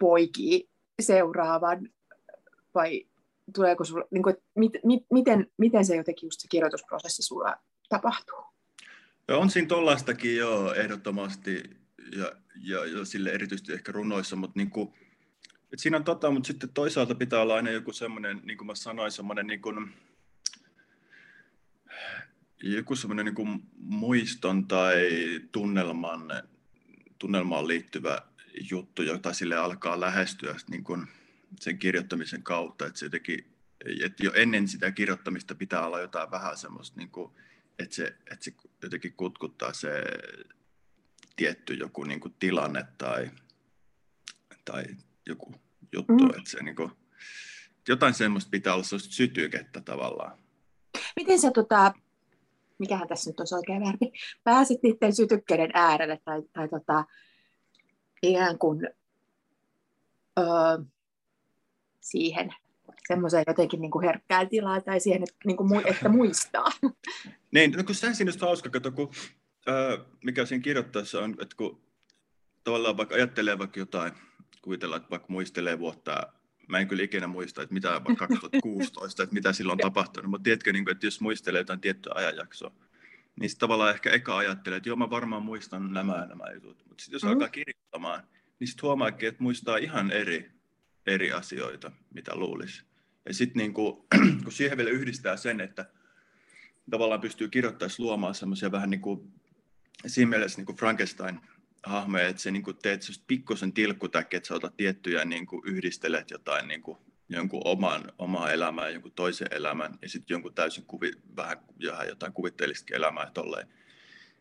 poikii seuraavan, vai tuleeko sulla, niin kuin, mit, mit, miten, miten se jotenkin just se kirjoitusprosessi sulla tapahtuu? On siinä tollaistakin jo ehdottomasti, ja, ja, ja sille erityisesti ehkä runoissa, mutta niin kuin, et siinä on tota, mutta sitten toisaalta pitää olla aina joku semmoinen, niin kuin mä sanoin, semmoinen niin kuin, joku semmoinen niin muiston tai tunnelman, tunnelmaan liittyvä juttu, jota sille alkaa lähestyä niin kuin sen kirjoittamisen kautta, että se jotenkin, että jo ennen sitä kirjoittamista pitää olla jotain vähän semmoista, niin kuin, että, se, että se jotenkin kutkuttaa se tietty joku niin kuin tilanne tai, tai joku juttu, mm. että se niin kuin, jotain semmoista pitää olla semmoista sytykettä tavallaan. Miten sä tota, mikähän tässä nyt olisi oikein verbi, pääsit niiden sytykkeiden äärelle tai, tai tota, ikään kuin öö, siihen semmoiseen jotenkin niin kuin herkkään tilaan tai siihen, että, niin kuin, että muistaa. Niin, no kun sehän siinä on hauska, kato, kun, öö, mikä siinä kirjoittaessa on, että kun tavallaan vaikka ajattelee vaikka jotain, kuvitellaan, että vaikka muistelee vuotta mä en kyllä ikinä muista, että mitä 2016, että mitä silloin on tapahtunut, mutta tiedätkö, niin kuin, että jos muistelee jotain tiettyä ajanjaksoa, niin sitten tavallaan ehkä eka ajattelee, että joo, mä varmaan muistan nämä nämä jutut, mutta sitten jos mm. alkaa kirjoittamaan, niin sitten huomaakin, että muistaa ihan eri, eri asioita, mitä luulisi. Ja sitten niin kuin, [clears throat] kun siihen vielä yhdistää sen, että tavallaan pystyy kirjoittaessa luomaan semmoisia vähän niin kuin, siinä mielessä niin kuin Frankenstein hahmoja, että sä niin kuin teet pikkusen tilkkutäkki, että sä otat tiettyjä, niin kuin yhdistelet jotain niin kuin jonkun oman, omaa elämää, jonkun toisen elämän ja sitten jonkun täysin kuvi, vähän jotain kuvitteellista elämää tolleen.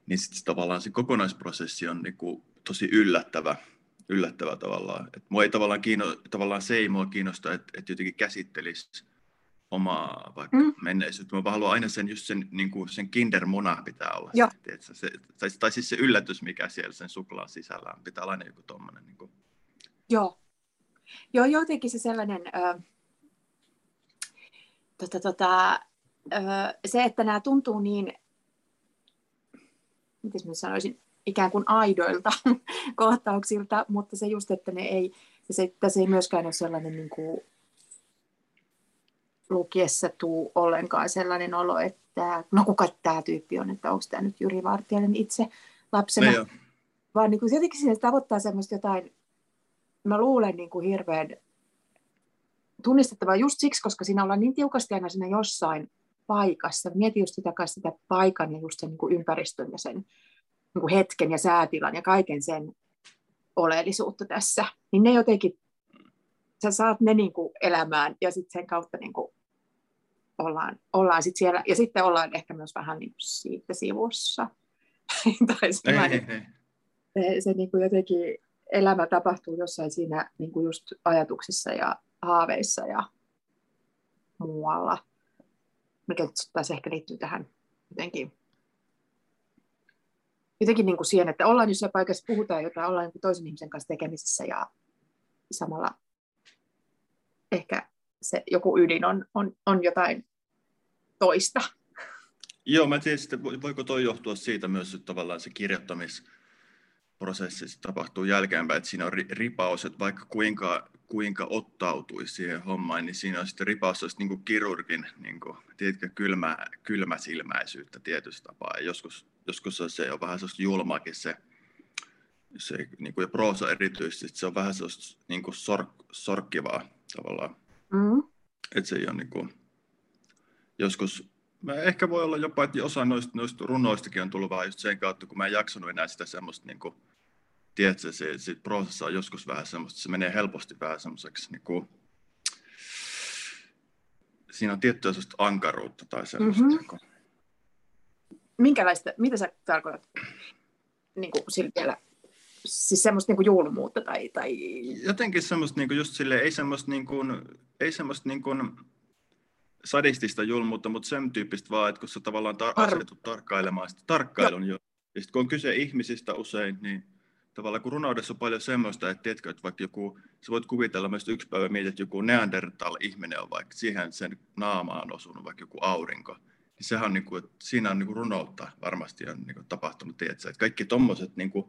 Niin sitten tavallaan se kokonaisprosessi on niin kuin tosi yllättävä, yllättävä tavallaan. Et mua ei tavallaan, kiinno, tavallaan se ei mua kiinnosta, että, että jotenkin käsittelisi omaa vaikka mm. menneisyyttä. Mä haluan aina sen, just sen, niin kuin sen kindermuna pitää olla. Joo. Se, se, tai, tai siis se yllätys, mikä siellä sen suklaan sisällä on. Pitää olla aina joku tommonen. Niin kuin. Joo. Joo, jotenkin se sellainen, ö, tota, tota, ö, se, että nämä tuntuu niin, miten mä sanoisin, ikään kuin aidoilta [laughs] kohtauksilta, mutta se just, että ne ei, se, tässä ei myöskään ole sellainen niin kuin, lukiessa tuu ollenkaan sellainen olo, että no kuka tämä tyyppi on, että onko tämä nyt Jyri Vartiainen itse lapsena. Me Vaan niin kuin, jotenkin siinä tavoittaa semmoista jotain, mä luulen niin kuin hirveän tunnistettavaa just siksi, koska siinä ollaan niin tiukasti aina siinä jossain paikassa. Mieti just sitä, sitä paikan ja just sen niin kuin ympäristön ja sen niin hetken ja säätilan ja kaiken sen oleellisuutta tässä. Niin ne jotenkin, sä saat ne niin kuin elämään ja sitten sen kautta niin kuin ollaan, ollaan sit siellä. Ja sitten ollaan ehkä myös vähän niin kuin siitä sivussa. [laughs] tai se, se niin kuin jotenkin elämä tapahtuu jossain siinä niin kuin just ajatuksissa ja haaveissa ja muualla, mikä taas ehkä liittyy tähän jotenkin, jotenkin niin kuin siihen, että ollaan jossain paikassa, puhutaan jotain, ollaan niin toisen ihmisen kanssa tekemisissä ja samalla ehkä se joku ydin on, on, on jotain toista. Joo, mä tiedän, että voiko toi johtua siitä myös, että tavallaan se kirjoittamis, prosessi tapahtuu jälkeenpäin, että siinä on ripaus, että vaikka kuinka, kuinka ottautuisi siihen hommaan, niin siinä on sitten ripaus niin kuin kirurgin niin kuin, tiedätkö, kylmä, kylmäsilmäisyyttä tietystä tapaa. Ja joskus, joskus se on vähän sellaista julmaakin se, se niin kuin, ja proosa erityisesti, se on vähän sellaista niin kuin sor, sorkkivaa tavallaan. Mm. Että se ei ole niin kuin, joskus mä ehkä voi olla jopa, että osa noista, noista runoistakin on tullut vaan just sen kautta, kun mä en jaksanut enää sitä semmoista niin kuin, tiedätkö, se, se prosessa on joskus vähän semmoista, se menee helposti vähän semmoiseksi, niin kuin, siinä on tiettyä semmoista ankaruutta tai semmoista. Mm-hmm. Niin Minkälaista, mitä sä tarkoitat niin kuin sillä vielä, siis semmoista niin kuin julmuutta tai, tai... Jotenkin semmoista niin kuin just sille, ei semmoista, niin kuin, ei semmoista niin kuin, sadistista julmuutta, mutta sen tyyppistä vaan, että kun sä tavallaan tar- asetut tarkkailemaan sitä tarkkailun jo. Ja sitten kun on kyse ihmisistä usein, niin tavallaan kun runoudessa on paljon semmoista, että tiedätkö, että vaikka joku, sä voit kuvitella myös yksi päivä mietit, että joku Neandertal-ihminen on vaikka, siihen sen naamaan on osunut vaikka joku aurinko, niin sehän on niin kuin, että siinä on niin kuin runoutta varmasti on niin kuin tapahtunut, tiedätkö, että kaikki tommoset niin kuin,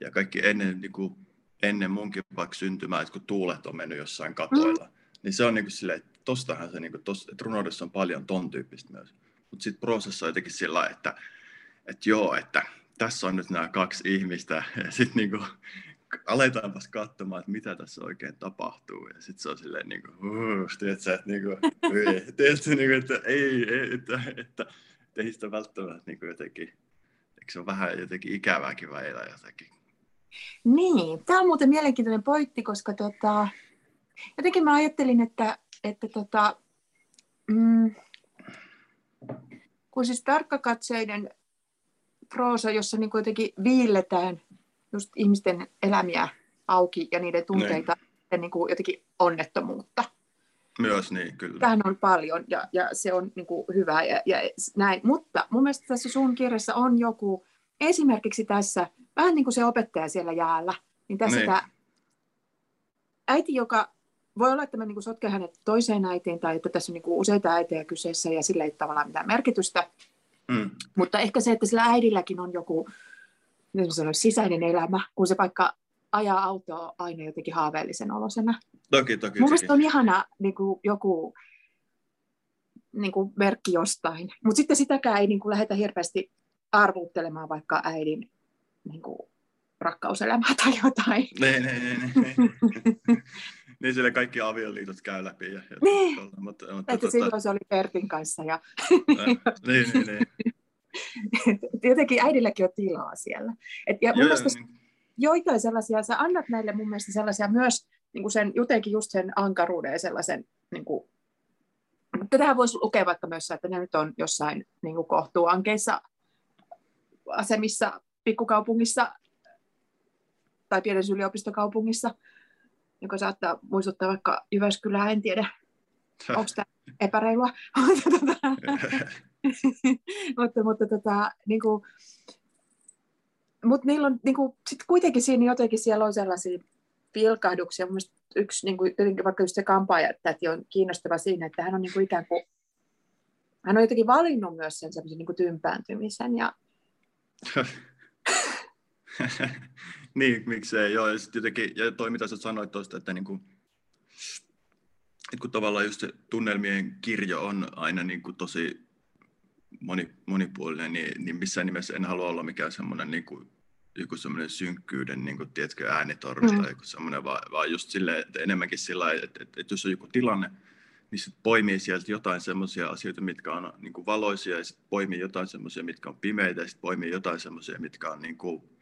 ja kaikki ennen, niin kuin, ennen munkin vaikka syntymää, että kun tuulet on mennyt jossain katoilla, mm. niin se on niin kuin silleen, että tostahan se, niin kuin, tos, että runoudessa on paljon ton tyyppistä myös, mutta sitten prosessa on jotenkin sillä että, että joo, että tässä on nyt nämä kaksi ihmistä, ja sitten niinku, aletaanpas katsomaan, että mitä tässä oikein tapahtuu. Ja sitten se on silleen, niin kuin, uh, tiedätkö, että, niin kuin, tiedätkö, niin kuin, että ei, ei että, että, että ei sitä välttämättä niin kuin jotenkin, eikö se ole vähän jotenkin ikävääkin välillä jotenkin. Niin, tämä on muuten mielenkiintoinen pointti, koska tota, jotenkin mä ajattelin, että, että tota, mm, kun siis tarkkakatseiden proosa, jossa niin jotenkin viilletään just ihmisten elämiä auki ja niiden tunteita niin. ja niin kuin jotenkin onnettomuutta. Myös niin, kyllä. Tähän on paljon ja, ja se on niin kuin hyvä ja, ja näin. Mutta mun mielestä tässä sun kirjassa on joku, esimerkiksi tässä, vähän niin kuin se opettaja siellä jäällä, niin tässä niin. tämä äiti, joka voi olla, että mä niin sotken hänet toiseen äitiin tai että tässä on niin useita äitejä kyseessä ja sillä ei tavallaan mitään merkitystä. Mm. Mutta ehkä se, että sillä äidilläkin on joku sanon, sisäinen elämä, kun se vaikka ajaa autoa aina jotenkin haaveellisen olosena. Toki, toki. Mun on ihana niin kuin joku niin kuin merkki jostain, mutta sitten sitäkään ei niin kuin lähdetä hirveästi arvuuttelemaan vaikka äidin niin kuin, rakkauselämää tai jotain. Niin, niin, niin. niin. Niin sille kaikki avioliitot käy läpi. Ja, ja niin. Tuolla, mutta, mutta, että tota... silloin se oli Pertin kanssa. Ja... niin, niin, niin. [laughs] Jotenkin äidilläkin on tilaa siellä. Et, ja mun Joo, mielestä niin. joitain sellaisia, sä annat näille mun mielestä sellaisia myös niin kuin sen, jotenkin just sen ankaruuden ja sellaisen, niin kuin, tähän voisi lukea vaikka myös, että ne nyt on jossain niin kuin kohtuuankeissa asemissa pikkukaupungissa tai pienessä yliopistokaupungissa, joka saattaa muistuttaa vaikka Jyväskylää, en tiedä, onko tämä epäreilua. [laughs] [laughs] mutta, mutta tota, niin kuin, mutta niillä on niin kuin, sit kuitenkin siinä jotenkin siellä on sellaisia pilkahduksia. Mielestäni yksi, niin kuin, vaikka just se kampaaja, että on kiinnostava siinä, että hän on niin kuin ikään kuin, hän on jotenkin valinnut myös sen semmoisen niin tympääntymisen ja [laughs] niin, miksei, joo. Ja sitten jotenkin, ja toi mitä sä sanoit tuosta, että niinku, että kun tavallaan just se tunnelmien kirjo on aina niin kuin tosi moni, monipuolinen, niin, niin missään nimessä en halua olla mikään semmoinen niin kuin, joku semmoinen synkkyyden niin kuin, tiedätkö, äänitorvi mm. tai joku semmoinen, vaan, vaan just silleen, että enemmänkin sillä että, että, että, että jos on joku tilanne, niin sitten poimii sieltä jotain semmoisia asioita, mitkä on niin kuin valoisia, ja sitten poimii jotain semmoisia, mitkä on pimeitä, ja sitten poimii jotain semmoisia, mitkä on niin kuin,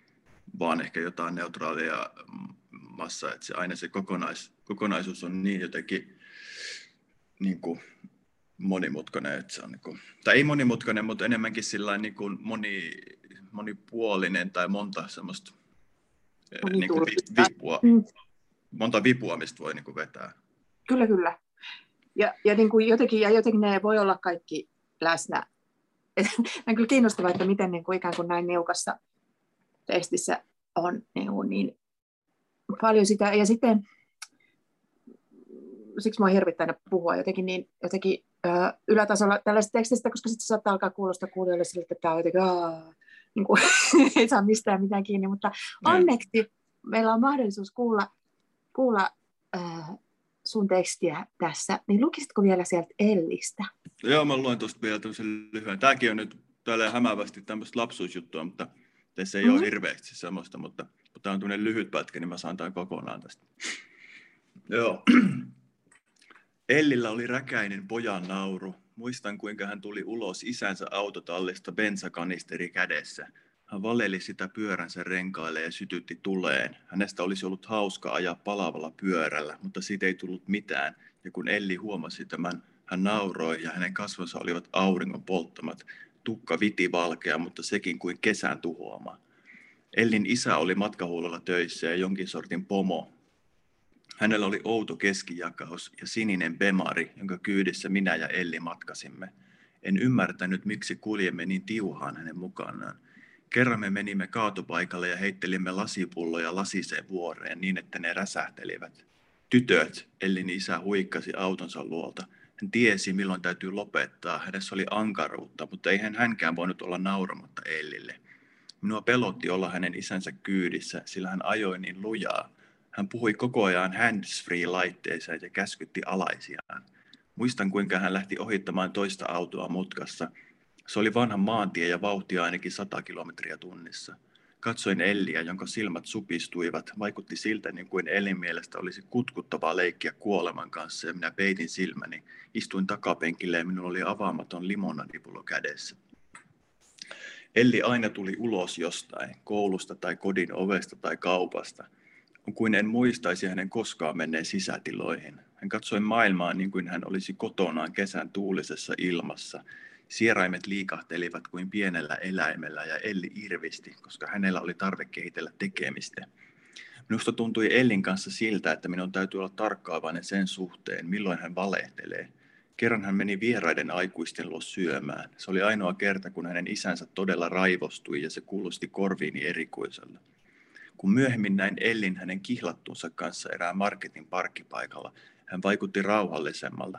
vaan ehkä jotain neutraalia massa, että se, aina se kokonais, kokonaisuus on niin jotenkin niin kuin monimutkainen, että se on niin kuin, tai ei monimutkainen, mutta enemmänkin sillä niin kuin moni, monipuolinen tai monta semmoista eh, niin kuin vipua, mm. monta vipua, mistä voi niin kuin vetää. Kyllä, kyllä. Ja, ja, niin kuin jotenkin, ja jotenkin ne voi olla kaikki läsnä. [laughs] on kyllä kiinnostavaa, että miten niin kuin ikään kuin näin niukassa tekstissä on niin, kuin niin paljon sitä. Ja sitten siksi minua hirvittää puhua jotenkin, niin, jotenkin ö, ylätasolla tällaisesta tekstistä, koska sitten saattaa alkaa kuulostaa kuulijoille siltä, että tämä on jotenkin, aah, niin kuin, [laughs] ei saa mistään mitään kiinni, mutta mm. onneksi meillä on mahdollisuus kuulla, kuulla ö, sun tekstiä tässä, niin lukisitko vielä sieltä Ellistä? Joo, mä luen tuosta vielä tämmöisen lyhyen. Tämäkin on nyt täällä hämäävästi tämmöistä lapsuusjuttua, mutta tässä ei mm-hmm. ole hirveästi semmoista, mutta, mutta tämä on tämmöinen lyhyt pätkä, niin mä saan tämän kokonaan tästä. Joo. [clears throat] Ellillä oli räkäinen pojan nauru. Muistan, kuinka hän tuli ulos isänsä autotallista bensakanisteri kädessä. Hän valeli sitä pyöränsä renkaille ja sytytti tuleen. Hänestä olisi ollut hauska ajaa palavalla pyörällä, mutta siitä ei tullut mitään. Ja kun Elli huomasi tämän, hän nauroi ja hänen kasvonsa olivat auringon polttamat. Tukka viti valkea, mutta sekin kuin kesän tuhoama. Ellin isä oli matkahuollolla töissä ja jonkin sortin pomo, Hänellä oli outo keskijakaus ja sininen bemari, jonka kyydissä minä ja Elli matkasimme. En ymmärtänyt, miksi kuljemme niin tiuhaan hänen mukanaan. Kerran me menimme kaatopaikalle ja heittelimme lasipulloja lasiseen vuoreen niin, että ne räsähtelivät. Tytöt, Ellin isä huikkasi autonsa luolta. Hän tiesi, milloin täytyy lopettaa. Hänessä oli ankaruutta, mutta eihän hänkään voinut olla nauramatta Ellille. Minua pelotti olla hänen isänsä kyydissä, sillä hän ajoi niin lujaa. Hän puhui koko ajan hands-free-laitteeseen ja käskytti alaisiaan. Muistan, kuinka hän lähti ohittamaan toista autoa mutkassa. Se oli vanha maantie ja vauhtia ainakin 100 kilometriä tunnissa. Katsoin Elliä, jonka silmät supistuivat. Vaikutti siltä, niin kuin Ellin mielestä olisi kutkuttavaa leikkiä kuoleman kanssa ja minä peitin silmäni. Istuin takapenkille ja minulla oli avaamaton limonadipulo kädessä. Elli aina tuli ulos jostain, koulusta tai kodin ovesta tai kaupasta – kuin en muistaisi hänen koskaan menneen sisätiloihin. Hän katsoi maailmaa niin kuin hän olisi kotonaan kesän tuulisessa ilmassa. Sieraimet liikahtelivat kuin pienellä eläimellä ja Elli irvisti, koska hänellä oli tarve kehitellä tekemistä. Minusta tuntui Ellin kanssa siltä, että minun täytyy olla tarkkaavainen sen suhteen, milloin hän valehtelee. Kerran hän meni vieraiden aikuisten luo syömään. Se oli ainoa kerta, kun hänen isänsä todella raivostui ja se kuulosti korviini erikoisella. Kun myöhemmin näin Ellin hänen kihlattunsa kanssa erään marketin parkkipaikalla, hän vaikutti rauhallisemmalta.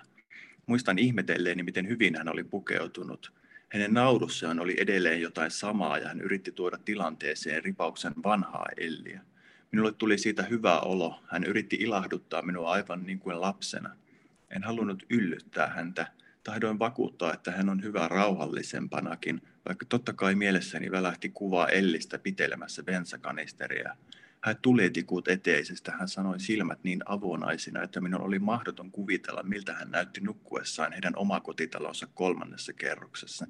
Muistan ihmetelleeni, miten hyvin hän oli pukeutunut. Hänen naurussaan oli edelleen jotain samaa ja hän yritti tuoda tilanteeseen ripauksen vanhaa Elliä. Minulle tuli siitä hyvä olo. Hän yritti ilahduttaa minua aivan niin kuin lapsena. En halunnut yllyttää häntä. Tahdoin vakuuttaa, että hän on hyvä rauhallisempanakin, vaikka totta kai mielessäni välähti kuva Ellistä pitelemässä bensakanisteria. Hän tuli tikut eteisestä, hän sanoi silmät niin avonaisina, että minun oli mahdoton kuvitella, miltä hän näytti nukkuessaan heidän omakotitalonsa kolmannessa kerroksessa.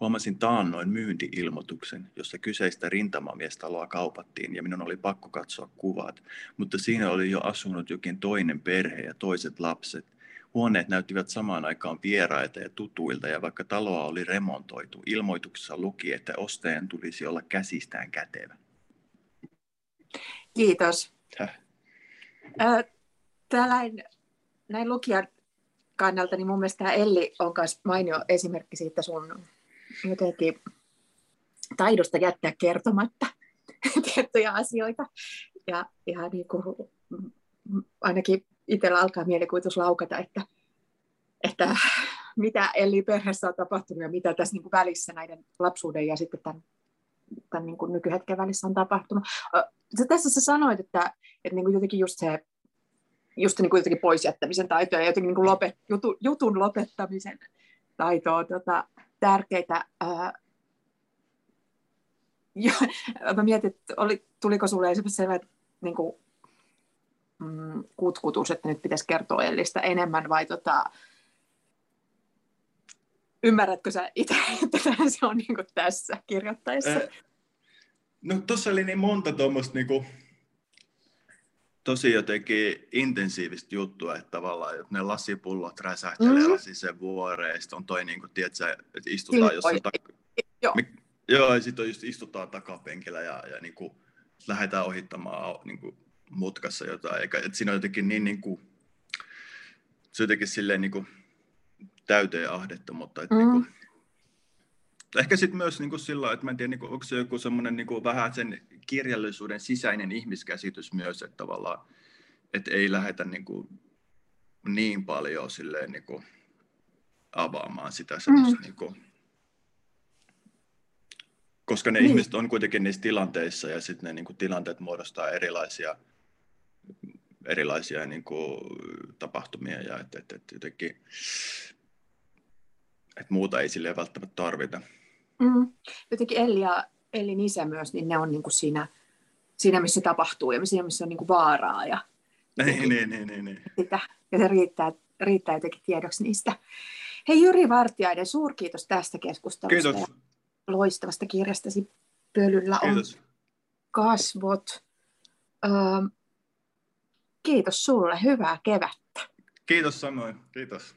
Huomasin taannoin myyntiilmoituksen, jossa kyseistä rintamamiestaloa kaupattiin ja minun oli pakko katsoa kuvat, mutta siinä oli jo asunut jokin toinen perhe ja toiset lapset. Huoneet näyttivät samaan aikaan vieraita ja tutuilta ja vaikka taloa oli remontoitu, ilmoituksessa luki, että ostajan tulisi olla käsistään kätevä. Kiitos. Häh? Tällainen, näin lukijan kannalta, niin mun mielestä Elli on myös mainio esimerkki siitä sun jotenkin taidosta jättää kertomatta [laughs] tiettyjä asioita. Ja, ja niin kuin, ainakin itsellä alkaa mielikuvitus laukata, että, että mitä Elli perheessä on tapahtunut ja mitä tässä niin kuin välissä näiden lapsuuden ja sitten tämän tämän niin kuin nykyhetken välissä on tapahtunut. Sä tässä sä sanoit, että, että niin kuin jotenkin just se just niin kuin jotenkin poisjättämisen taitoja ja jotenkin niin kuin lopet, jutu, jutun lopettamisen taitoa tota, tärkeitä. Ää, mä mietin, että oli, tuliko sulle esimerkiksi sellainen niin kuin, mm, kutkutus, että nyt pitäisi kertoa Ellistä enemmän vai tota, ymmärrätkö sä itse, [laughs] että se on niin kuin tässä kirjoittaessa? Äh, no tuossa oli niin monta tuommoista niin kuin, tosi jotenkin intensiivistä juttua, että tavallaan että ne lasipullot räsähtelee mm-hmm. lasisen vuoreen, sitten on toi, niin kuin, tiedätkö, että istutaan jossain... Tak- joo. Mi- joo, ja sitten just istutaan takapenkillä ja, ja niin kuin, lähdetään ohittamaan niin kuin, mutkassa jotain, eikä, että siinä on jotenkin niin, niin kuin, se jotenkin silleen niin kuin, täyteen ahdettu, mutta että, mm. niin kuin, ehkä sitten myös niin kuin sillä että mä en tiedä, niin kuin, onko se joku semmoinen niin vähän sen kirjallisuuden sisäinen ihmiskäsitys myös, että tavallaan, että ei lähdetä niin, kuin, niin paljon silleen niin kuin, avaamaan sitä semmoista mm. niin kuin, koska ne niin. ihmiset on kuitenkin niissä tilanteissa ja sitten ne niin kuin, tilanteet muodostaa erilaisia erilaisia niin kuin, tapahtumia ja että et, et jotenkin että muuta ei sille välttämättä tarvita. Mm. Jotenkin Elli ja Ellin isä myös, niin ne on niin kuin siinä, siinä, missä tapahtuu ja siinä, missä on niin kuin vaaraa. Ja, niin, niin, niin, niin, niin. Sitä, ja se riittää, riittää jotenkin tiedoksi niistä. Hei Jyri Vartiainen, suurkiitos tästä keskustelusta Kiitos. loistavasta kirjastasi. Pölyllä Kiitos. on kasvot. Öö, kiitos sulle, hyvää kevättä. Kiitos samoin, kiitos.